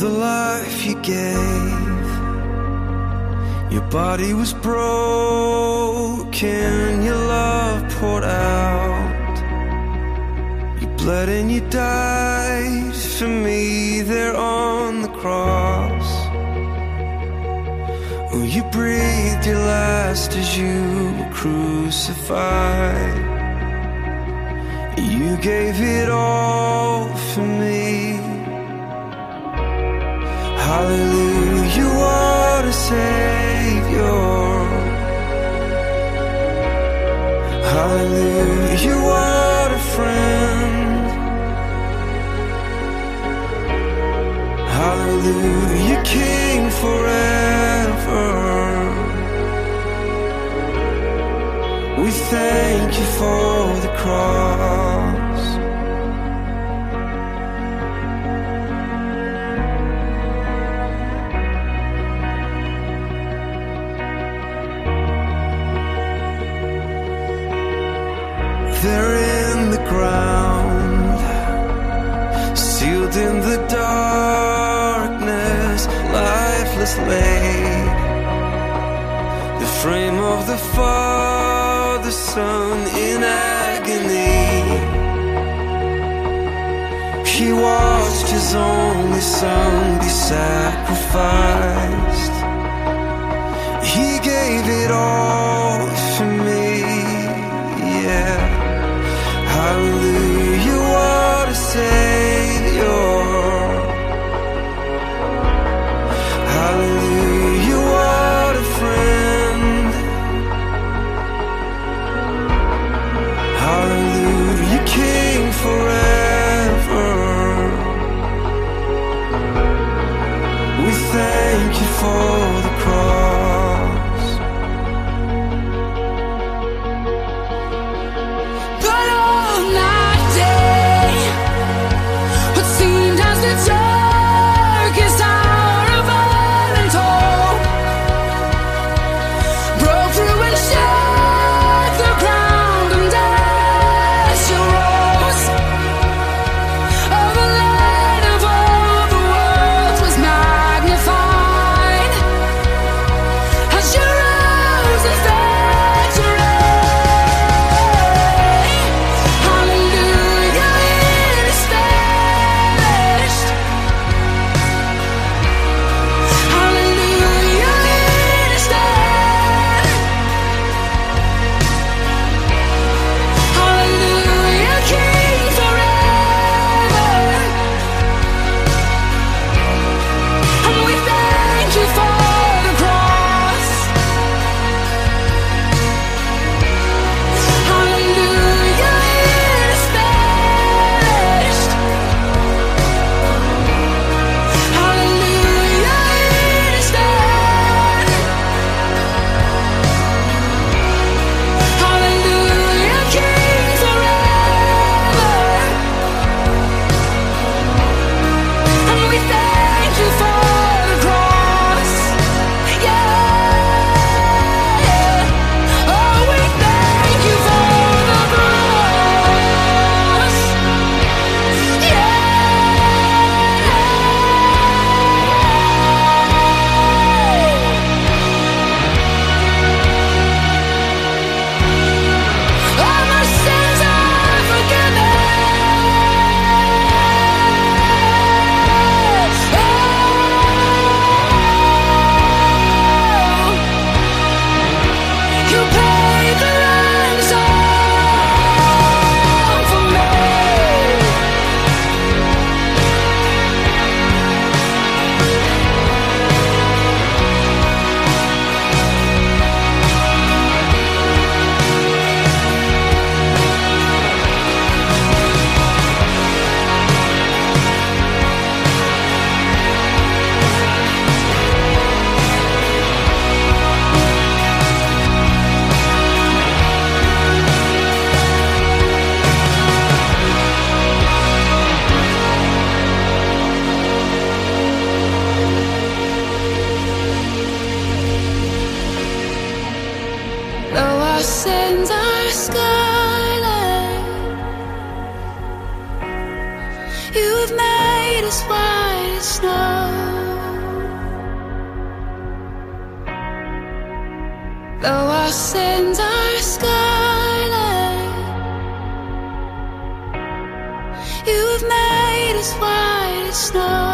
the life you gave. Your body was broken, your love poured out. You bled and you died for me there on the cross. Oh, you breathed your last as you were crucified. You gave it all for me. Hallelujah, what a savior. Hallelujah, what a friend. Hallelujah, King forever. We thank you for the cross. They're in the ground, sealed in the darkness, lifeless lay. The frame of the Father, Son in agony. He watched his only Son be sacrificed. He gave it all thank you for the cross. sins are scarlet. You've made us white as snow. Though our sins are scarlet, you've made us white as snow.